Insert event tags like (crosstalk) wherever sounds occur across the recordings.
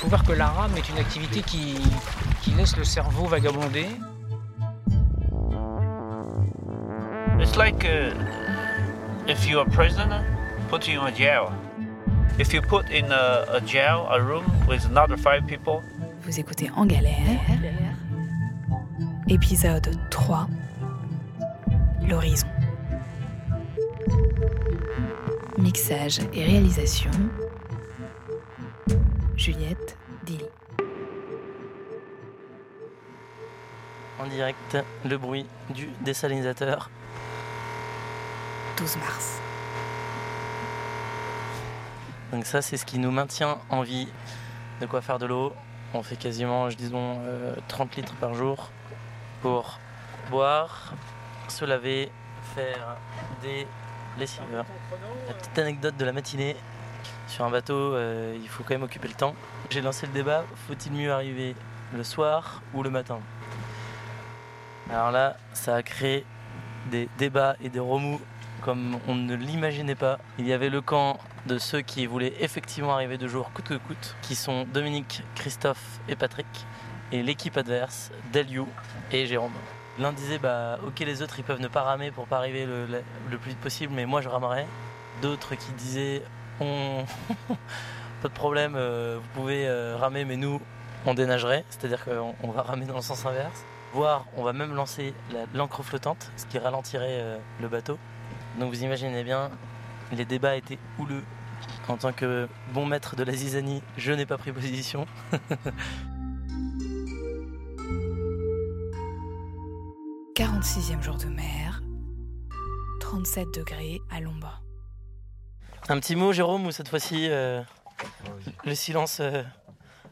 faut voir que la rame est une activité qui, qui laisse le cerveau vagabonder. It's like uh, if you're a prisoner, put you in a jail. If you put in a, a jail, a room with another five people, Vous écoutez En Galère, épisode 3, L'horizon. Mixage et réalisation, Juliette Dilly. En direct, le bruit du désalinisateur. 12 mars. Donc ça, c'est ce qui nous maintient en vie. De quoi faire de l'eau. On fait quasiment, je disons, euh, 30 litres par jour pour boire, se laver, faire des lessives. La petite anecdote de la matinée. Sur un bateau, euh, il faut quand même occuper le temps. J'ai lancé le débat, faut-il mieux arriver le soir ou le matin? Alors là, ça a créé des débats et des remous comme on ne l'imaginait pas. Il y avait le camp de ceux qui voulaient effectivement arriver de jour coûte que coûte, qui sont Dominique, Christophe et Patrick, et l'équipe adverse, Deliou et Jérôme. L'un disait bah ok les autres ils peuvent ne pas ramer pour pas arriver le, le- le plus vite possible mais moi je ramerai. D'autres qui disaient (laughs) pas de problème euh, vous pouvez euh, ramer mais nous on dénagerait, c'est-à-dire qu'on on va ramer dans le sens inverse. Voire on va même lancer la- l'encre flottante, ce qui ralentirait euh, le bateau. Donc vous imaginez bien, les débats étaient houleux. En tant que bon maître de la zizanie, je n'ai pas pris position. (laughs) 46e jour de mer, 37 degrés à l'ombre. Un petit mot, Jérôme, ou cette fois-ci, euh, le silence. euh,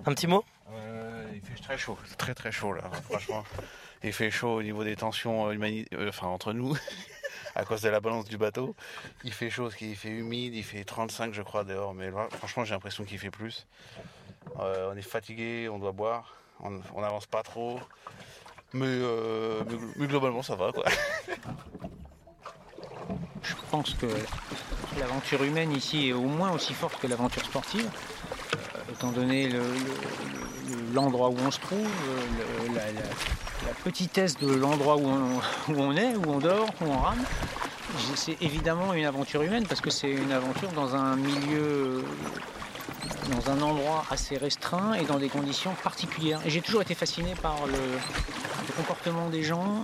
un petit mot? Euh, il fait très chaud, très très chaud là, franchement. Il fait chaud au niveau des tensions enfin, entre nous, (laughs) à cause de la balance du bateau. Il fait chaud parce qu'il fait humide, il fait 35 je crois dehors, mais là, franchement j'ai l'impression qu'il fait plus. Euh, on est fatigué, on doit boire, on n'avance pas trop, mais, euh, mais gl- mais globalement ça va quoi. Je pense que l'aventure humaine ici est au moins aussi forte que l'aventure sportive, euh, étant donné le- le- le- l'endroit où on se trouve, euh, la, petitesse de l'endroit où on, est, où on dort, où on rame. C'est évidemment une aventure humaine parce que c'est une aventure dans un milieu, dans un endroit assez restreint et dans des conditions particulières. Et j'ai toujours été fasciné par le comportement des gens,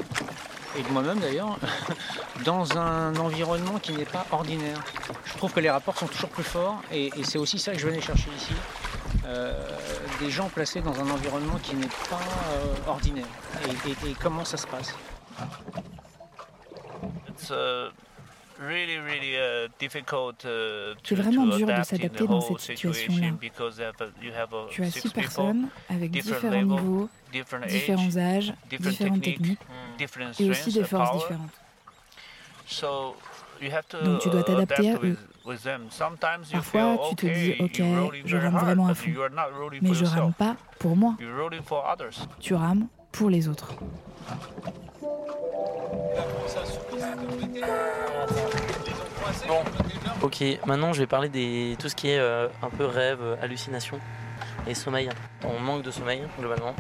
et de moi-même d'ailleurs, (laughs) dans un environnement qui n'est pas ordinaire. Je trouve que les rapports sont toujours plus forts et, et c'est aussi ça que je venais chercher ici. Euh, des gens placés dans un environnement qui n'est pas euh, ordinaire. Et, et- et comment ça se passe? It's uh, really, really uh, difficult uh, C'est vraiment dur de s'adapter dans cette situation situation-là. Tu as six personnes avec différents niveaux, différents âges, différentes techniques, different et aussi des forces différentes. So you have to Donc tu dois t'adapter adapt à eux. with, with them. Sometimes you Parfois, tu te dis, okay, ok, je rame vraiment à but fond. Mais je rame pas pour moi, tu rames pour les autres. Bon, ok, maintenant je vais parler des tout ce qui est euh, un peu rêve, euh, hallucination et sommeil. On manque de sommeil globalement.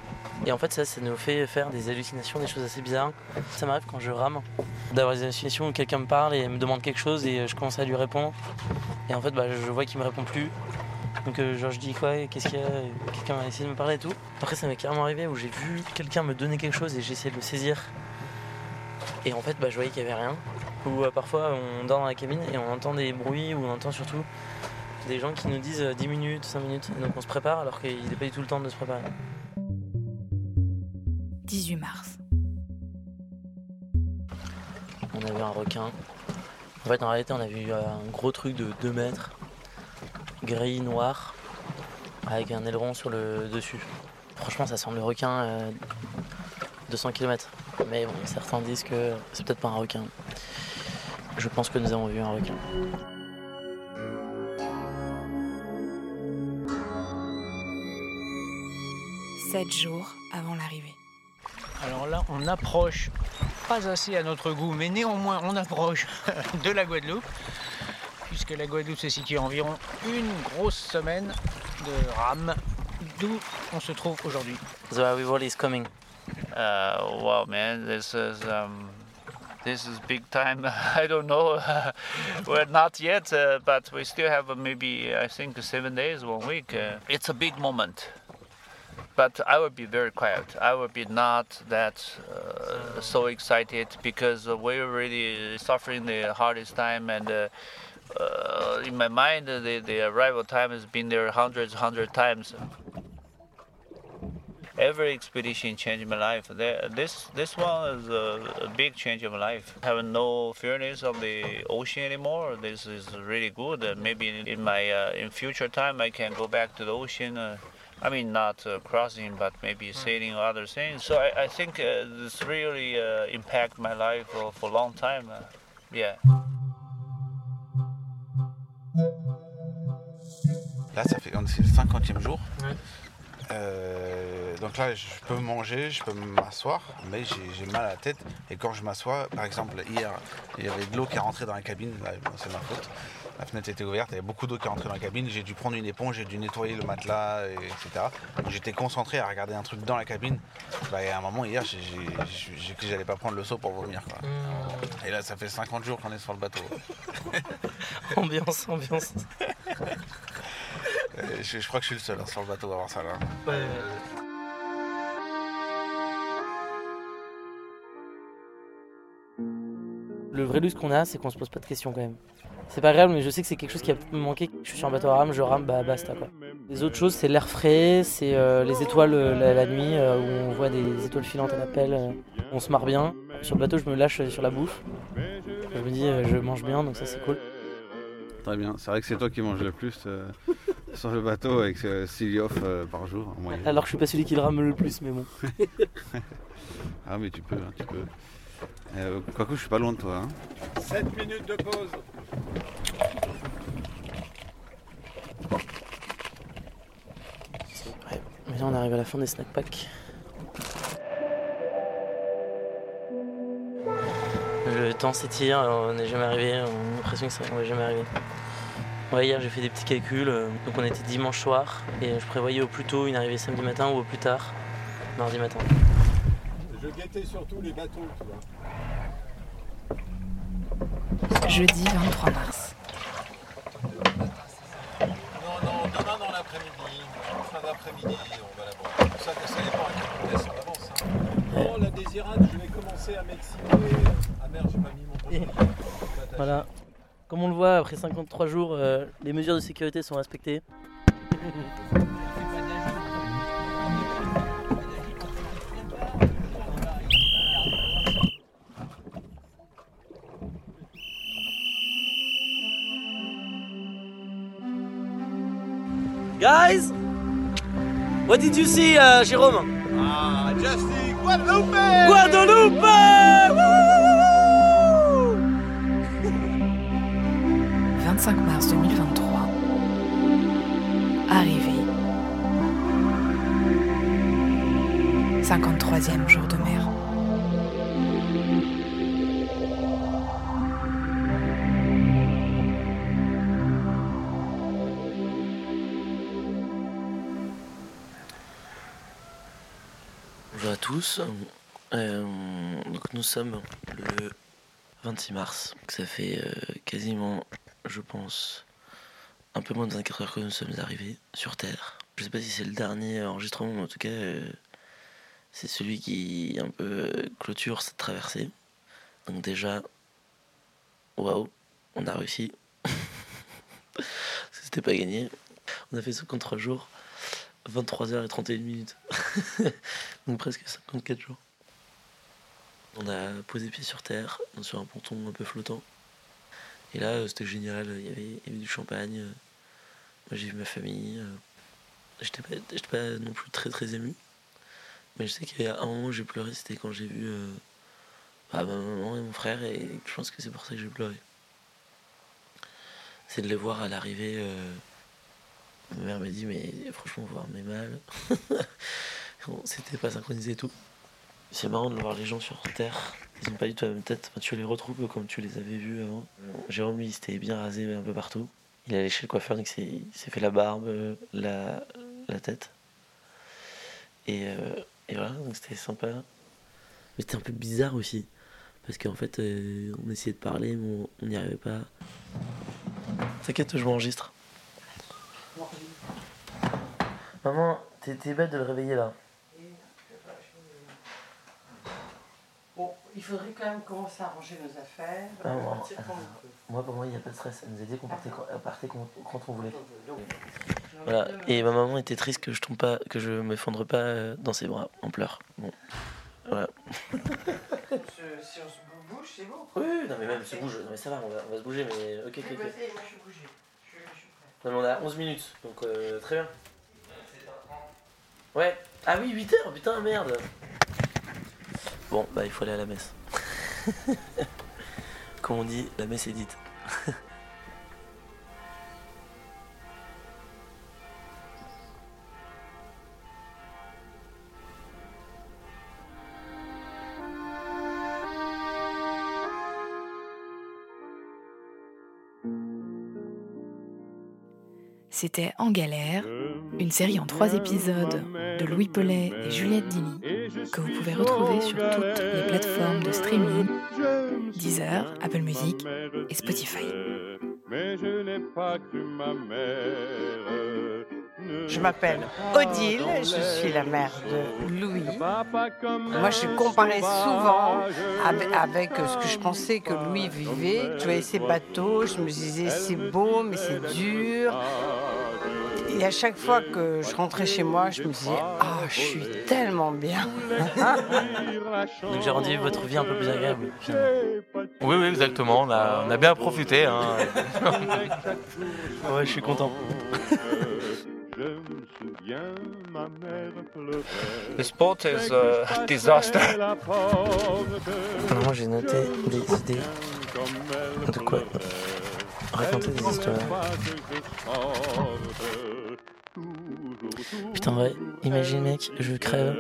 Et en fait ça, ça nous fait faire des hallucinations, des choses assez bizarres. Ça m'arrive quand je rame, d'avoir des hallucinations où quelqu'un me parle et me demande quelque chose et euh, je commence à lui répondre. Et en fait bah, je vois qu'il me répond plus. Donc euh, genre je dis quoi, qu'est-ce qu'il y a Quelqu'un va essayer de me parler et tout. Après ça m'est carrément arrivé où j'ai vu quelqu'un me donner quelque chose et j'ai essayé de le saisir. Et en fait bah, je voyais qu'il y avait rien. Ou euh, parfois on dort dans la cabine et on entend des bruits ou on entend surtout des gens qui nous disent euh, 10 minutes, 5 minutes. Donc on se prépare alors qu'il n'est pas du tout le temps de se préparer. 18 mars. On a vu un requin. En fait en réalité on a vu euh, un gros truc de 2 mètres, gris, noir, avec un aileron sur le dessus. Franchement ça semble le requin euh, 200 km. Mais bon, certains disent que c'est peut-être pas un requin. Je pense que nous avons vu un requin. Sept jours avant l'arrivée. Alors là, on approche, pas assez à notre goût, mais néanmoins on approche (laughs) de la Guadeloupe, puisque la Guadeloupe se situe à environ une grosse semaine de rame d'où on se trouve aujourd'hui? The arrival is coming. Uh, wow, man, this is um, this is big time. (laughs) I don't know. (laughs) We're not yet, uh, but we still have uh, maybe I think seven days, one week. Uh, it's a big moment, but I will be very quiet. I will be not that uh, so excited because uh, we're really suffering the hardest time and. Uh, uh, in my mind, uh, the, the arrival time has been there hundreds, hundred times every expedition changed my life. This this one is a, a big change of life. Having no fearness of the ocean anymore. This is really good. Uh, maybe in, my uh, in future time I can go back to the ocean. I mean, not uh, crossing, but maybe sailing or other things. So I, I think uh, this really uh, impact my life for, for a long time. Uh, yeah. Là, ça fait c'est le 50e jour. Ouais. Euh, donc là, je peux manger, je peux m'asseoir, mais j'ai mal à la tête. Et quand je m'assois, par exemple, hier, il y avait de l'eau qui est rentrée dans la cabine. C'est ma faute. La fenêtre était ouverte, il y avait beaucoup d'eau qui rentrée dans la cabine. J'ai dû prendre une éponge, j'ai dû nettoyer le matelas, et- etc. J'étais concentré à regarder un truc dans la cabine. Bah, et à un moment, hier, j'ai que j'allais pas prendre le seau pour vomir. quoi. Et là, ça fait 50 jours qu'on est sur le bateau. (laughs) Ambiance, ambiance. Euh, je, je crois que je suis le seul hein, sur le bateau à avoir ça là. Le vrai luxe qu'on a, c'est qu'on se pose pas de questions quand même. C'est pas grave, mais je sais que c'est quelque chose qui a peut-être me manquer. Je suis sur un bateau à rame, je rame, bah basta quoi. Les autres choses, c'est l'air frais, c'est euh, les étoiles euh, la, la nuit, euh, où on voit des étoiles filantes à la pelle, euh, on se marre bien. Sur le bateau, je me lâche sur la bouffe. Je me dis, euh, je mange bien, donc ça c'est cool. Très bien. C'est vrai que c'est toi qui manges le plus euh, (laughs) sur le bateau avec 6 off euh, par jour en moyenne. Alors que je suis pas celui qui le rame le plus, mais bon. (laughs) Ah mais tu peux, hein, tu peux. Euh, Quoique je suis pas loin de toi. hein. 7 minutes de pause. Ouais. Mais là, on arrive à la fin des snack packs. Le temps s'étire, on n'est jamais arrivé, on a l'impression que ça on va jamais arriver. Ouais, hier j'ai fait des petits calculs, euh, donc on était dimanche soir et je prévoyais au plus tôt une arrivée samedi matin ou au plus tard mardi matin. Je guettais surtout les bateaux, tu vois. Jeudi 23 mars. Non, non, demain dans l'après-midi, fin d'après-midi, on va la voir. Ça, ça dépend à quelle vitesse on avance. Non, la désirade, je vais commencer à m'exciter. Ah merde, j'ai pas mis mon pantalon. Voilà. Comme on le voit, après 53 jours, euh, les mesures de sécurité sont respectées. Guys, what did you see, uh, Jérôme? Ah, Justin Guadalupe Guadeloupe! Wouh 25 mars 2023. Arrivée. 53e jour de Bonjour à tous. Euh, donc nous sommes le 26 mars. Ça fait euh, quasiment, je pense, un peu moins de 24 heures que nous sommes arrivés sur Terre. Je sais pas si c'est le dernier enregistrement, mais en tout cas, euh, c'est celui qui un peu clôture cette traversée. Donc déjà, waouh, on a réussi. (laughs) C'était pas gagné. On a fait 53 jours, 23h31 minutes. (laughs) Donc presque 54 jours. On a posé pied sur terre, sur un ponton un peu flottant. Et là, euh, c'était génial. Il y avait, il y avait du champagne. euh, Moi, j'ai vu ma famille. euh, J'étais pas, j'étais pas non plus très très ému. Mais je sais qu'il y a un moment où j'ai pleuré, c'était quand j'ai vu bah, ma maman et mon frère. Et je pense que c'est pour ça que j'ai pleuré. C'est de les voir à l'arrivée. Ma mère m'a dit, mais franchement, voir mes mal. (laughs) Bon, C'était pas synchronisé et tout. C'est marrant de voir les gens sur Terre. Ils ont pas du tout la même tête. Enfin, tu les retrouves comme tu les avais vus avant. Jérôme, lui, il s'était bien rasé un peu partout. Il est allé chez le coiffeur, donc il s'est fait la barbe, la, la tête. Et, euh, et voilà, donc c'était sympa. Mais c'était un peu bizarre aussi. Parce qu'en fait, euh, on essayait de parler, mais on n'y arrivait pas. T'inquiète, je m'enregistre. Maman, t'es bête de le réveiller là. Bon, il faudrait quand même commencer à ranger nos affaires. Ah, bon. Moi, pour moi, il n'y a pas de stress. Elle nous a dit qu'on partait, quand, partait quand, quand on voulait. Donc, Voilà. Et ma maman était triste que je tombe pas, que je m'effondre pas euh, dans ses bras en pleurs. Bon. Voilà. (laughs) si on se bouge, c'est bon. Oui, non mais même se bouge. Non mais ça va, on va, on va se bouger, mais ok, ok, vas-y, moi je suis bougé. Je, je suis prêt. Non mais on a 11 minutes, donc euh, très bien. Ouais. Ah oui, 8 heures, putain, merde. Bon, bah il faut aller à la messe. (laughs) Comme on dit, la messe est dite. (laughs) C'était En galère, une série en trois épisodes de Louis Pellet et Juliette Dini, que vous pouvez retrouver sur toutes les plateformes de streaming, Deezer, Apple Music et Spotify. Mais je n'ai pas cru ma mère. Je m'appelle Odile, je suis la mère de Louis. Moi, je comparais souvent avec, avec ce que je pensais que Louis vivait. Je voyais ses bateaux, je me disais c'est beau, mais c'est dur. Et à chaque fois que je rentrais chez moi, je me disais ah, je suis tellement bien. Donc j'ai rendu votre vie un peu plus agréable. finalement. Oui, oui, exactement. On a, on a bien profité. Hein. (laughs) Ouais, je suis content. (laughs) Je me souviens, ma mère pleurait. The sport is a disaster. Moi j'ai noté des idées de quoi raconter des histoires. Putain, ouais, imagine mec, je crève.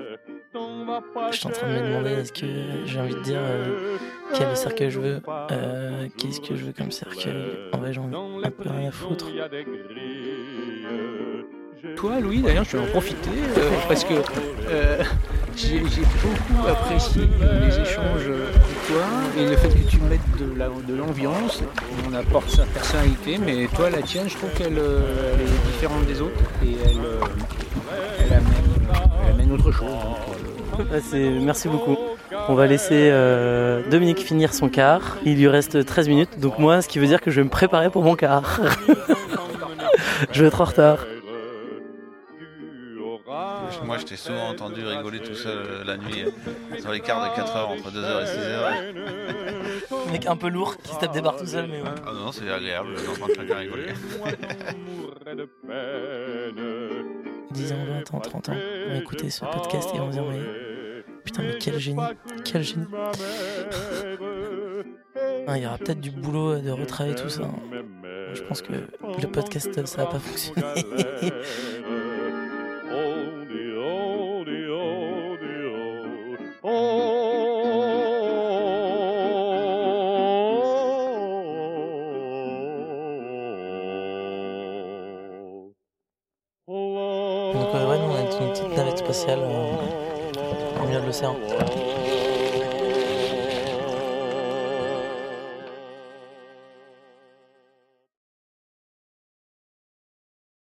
Je suis en train de me demander est-ce que j'ai envie de dire euh, quel cercueil je veux, euh, qu'est-ce que je veux comme cercueil. En vrai, j'en ai un peu rien à foutre. Toi, Louis, d'ailleurs, je vais en profiter euh, parce que euh, j'ai beaucoup apprécié les échanges avec toi et le fait que tu mettes de la- de l'ambiance. On apporte sa personnalité, mais toi, la tienne, je trouve qu'elle euh, est différente des autres et elle, amène, elle amène autre chose. c'est- Merci beaucoup. On va laisser Dominique finir son quart. Il lui reste 13 minutes, donc moi, ce qui veut dire que je vais me préparer pour mon quart. (laughs) je vais être en retard. Moi, je t'ai souvent entendu rigoler tout seul euh, la nuit euh, sur les quarts de 4 heures entre 2h et 6h. Mec un peu lourd qui se tape des barres tout seul, mais ouais. Ah non, c'est agréable d'entendre quelqu'un rigoler. 10 ans, 20 ans, 30 ans, on va écouter ce podcast et on va se dire, mais putain, mais quel génie, quel génie. Ah, Il y aura peut-être du boulot de retravailler tout ça. hein. Je pense que le podcast, ça va pas fonctionner. (laughs) spatiale euh, milieu de l'océan.